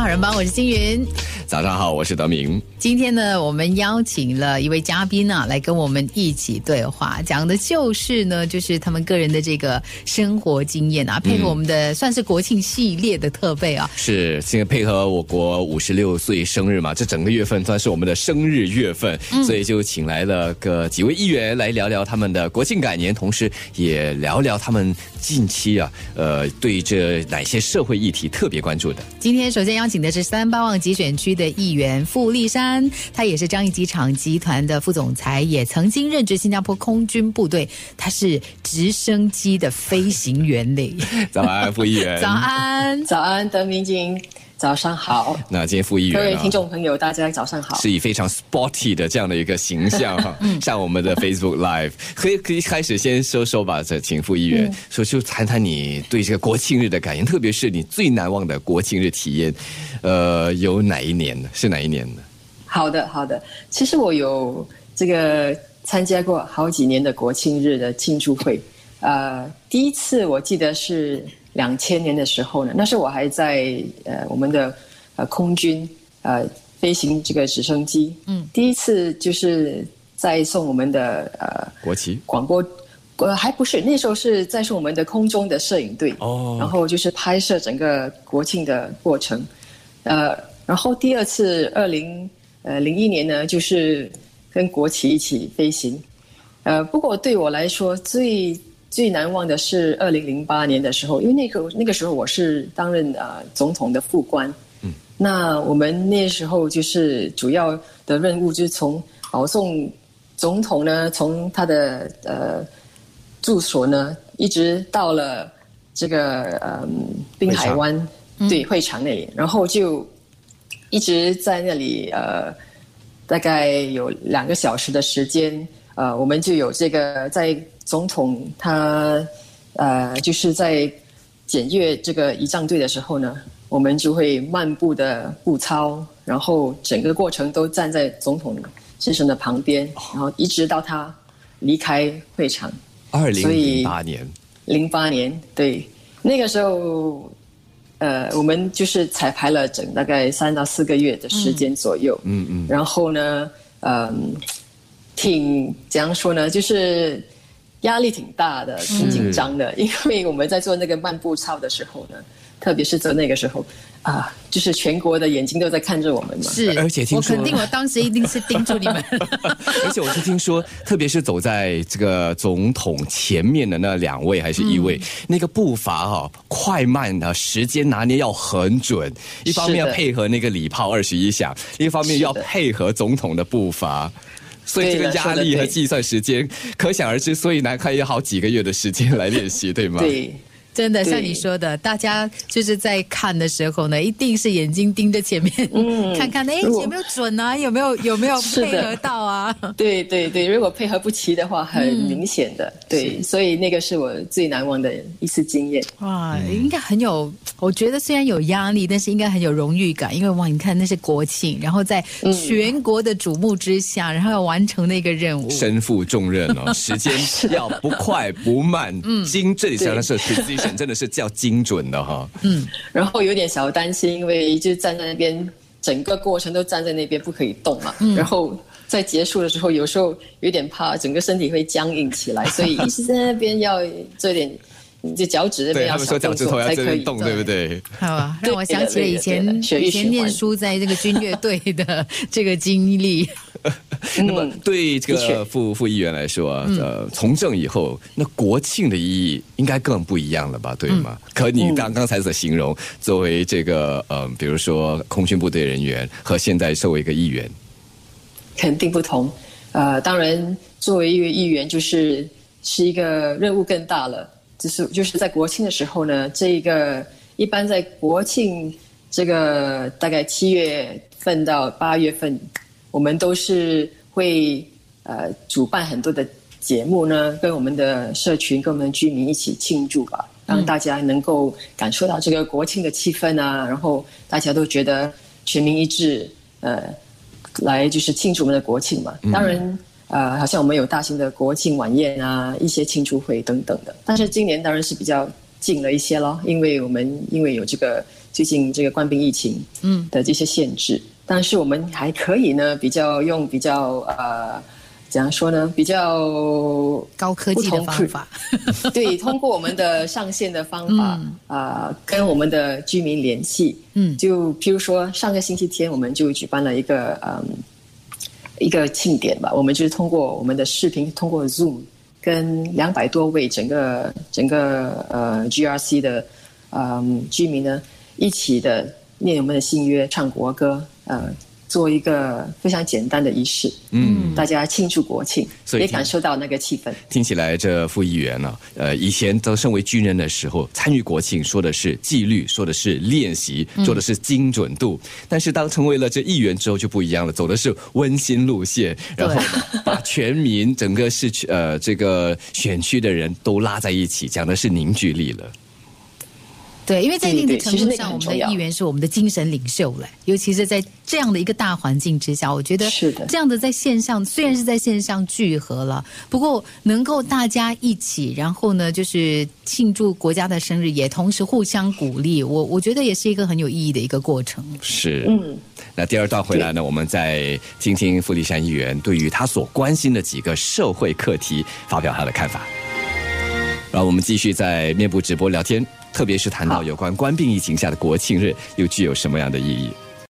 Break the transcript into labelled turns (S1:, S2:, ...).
S1: 好人帮，我是星云。
S2: 早上好，我是德明。
S1: 今天呢，我们邀请了一位嘉宾啊，来跟我们一起对话，讲的就是呢，就是他们个人的这个生活经验啊，配合我们的算是国庆系列的特备啊。
S2: 是，现在配合我国五十六岁生日嘛，这整个月份算是我们的生日月份，所以就请来了个几位议员来聊聊他们的国庆感言，同时也聊聊他们近期啊，呃，对这哪些社会议题特别关注的。
S1: 今天首先邀请的是三八旺集选区的议员傅立山，他也是樟宜机场集团的副总裁，也曾经任职新加坡空军部队，他是直升机的飞行员嘞。
S2: 早安，傅议员。
S1: 早安，
S3: 早安，德明经。早上好，
S2: 那今天副议员，
S3: 各位听众朋友，大家早上好，
S2: 是以非常 sporty 的这样的一个形象哈，上我们的 Facebook Live，可以可以开始先说说吧，这请副议员说就谈谈你对这个国庆日的感言，特别是你最难忘的国庆日体验，呃，有哪一年呢？是哪一年呢？
S3: 好的，好的，其实我有这个参加过好几年的国庆日的庆祝会，呃，第一次我记得是。两千年的时候呢，那时我还在呃我们的呃空军呃飞行这个直升机，嗯，第一次就是在送我们的呃
S2: 国旗。
S3: 广播，呃还不是那时候是在送我们的空中的摄影队哦，然后就是拍摄整个国庆的过程，呃，然后第二次二零呃零一年呢，就是跟国旗一起飞行，呃，不过对我来说最。最难忘的是二零零八年的时候，因为那个那个时候我是担任呃总统的副官，嗯，那我们那时候就是主要的任务就是从保送总统呢，从他的呃住所呢，一直到了这个嗯滨海湾对会场那里，然后就一直在那里呃大概有两个小时的时间，呃，我们就有这个在。总统他呃就是在检阅这个仪仗队的时候呢，我们就会漫步的步操，然后整个过程都站在总统先生的旁边，然后一直到他离开会场。
S2: 二零零八年，
S3: 零八年对那个时候，呃，我们就是彩排了整大概三到四个月的时间左右。嗯嗯。然后呢，嗯，挺怎样说呢？就是。压力挺大的，挺紧张的，因为我们在做那个漫步操的时候呢，特别是做那个时候啊，就是全国的眼睛都在看着我们嘛。
S1: 是，
S2: 而且听
S1: 说，我肯定我当时一定是盯住你们。
S2: 而且我是听说，特别是走在这个总统前面的那两位还是一位，那个步伐哈快慢的时间拿捏要很准，一方面要配合那个礼炮二十一响，一方面要配合总统的步伐。所以这个压力和计算时间可想而知，所以南开要好几个月的时间来练习，对吗？
S3: 对。
S1: 真的像你说的，大家就是在看的时候呢，一定是眼睛盯着前面，看看哎有没有准啊，有没有有没有配合到啊？
S3: 对对对，如果配合不齐的话，很明显的。对，所以那个是我最难忘的一次经验。
S1: 哇，应该很有，我觉得虽然有压力，但是应该很有荣誉感，因为哇，你看那是国庆，然后在全国的瞩目之下，然后要完成那个任务，
S2: 身负重任哦，时间要不快不慢，嗯，精这里讲的是 precision。真的是叫精准的哈，
S3: 嗯，然后有点小担心，因为就站在那边，整个过程都站在那边不可以动嘛，然后在结束的时候，有时候有点怕整个身体会僵硬起来，所以一直在那边要做点。你这脚趾那边要小动作才可以
S2: 动，对不对？
S1: 好啊，让我想起了以前以前念书在这个军乐队的这个经历。
S2: 那么对这个副副议员来说，呃，从政以后，那国庆的意义应该更不一样了吧？对吗？可你刚刚才所形容，作为这个呃，比如说空军部队人员和现在作为一个议员，
S3: 肯定不同。呃，当然，作为一个议员，就是是一个任务更大了。就是就是在国庆的时候呢，这个一般在国庆这个大概七月份到八月份，我们都是会呃主办很多的节目呢，跟我们的社群、跟我们的居民一起庆祝吧，让大家能够感受到这个国庆的气氛啊，然后大家都觉得全民一致，呃，来就是庆祝我们的国庆嘛。当然。呃，好像我们有大型的国庆晚宴啊，一些庆祝会等等的。但是今年当然是比较近了一些咯，因为我们因为有这个最近这个冠病疫情嗯的这些限制，但是我们还可以呢，比较用比较呃。怎样说呢？比较
S1: 高科技的方法，
S3: 对，通过我们的上线的方法啊，跟我们的居民联系。嗯，就譬如说，上个星期天我们就举办了一个嗯一个庆典吧。我们就是通过我们的视频，通过 Zoom，跟两百多位整个整个呃 GRC 的嗯居民呢一起的念我们的信约，唱国歌，呃。做一个非常简单的仪式，嗯，大家庆祝国庆，也感受到那个气氛。
S2: 听起来，这副议员呢，呃，以前都身为军人的时候，参与国庆说的是纪律，说的是练习，说的是精准度。但是当成为了这议员之后，就不一样了，走的是温馨路线，然后把全民整个市区呃这个选区的人都拉在一起，讲的是凝聚力了。
S1: 对，因为在一定的程度上，我们的议员是我们的精神领袖了。尤其是在这样的一个大环境之下，我觉得
S3: 是的。
S1: 这样的在线上虽然是在线上聚合了，不过能够大家一起，然后呢，就是庆祝国家的生日，也同时互相鼓励。我我觉得也是一个很有意义的一个过程。
S2: 是，嗯。那第二段回来呢，我们再听听傅立山议员对于他所关心的几个社会课题发表他的看法。然后我们继续在面部直播聊天。特别是谈到有关冠病疫情下的国庆日，又具有什么样的意义？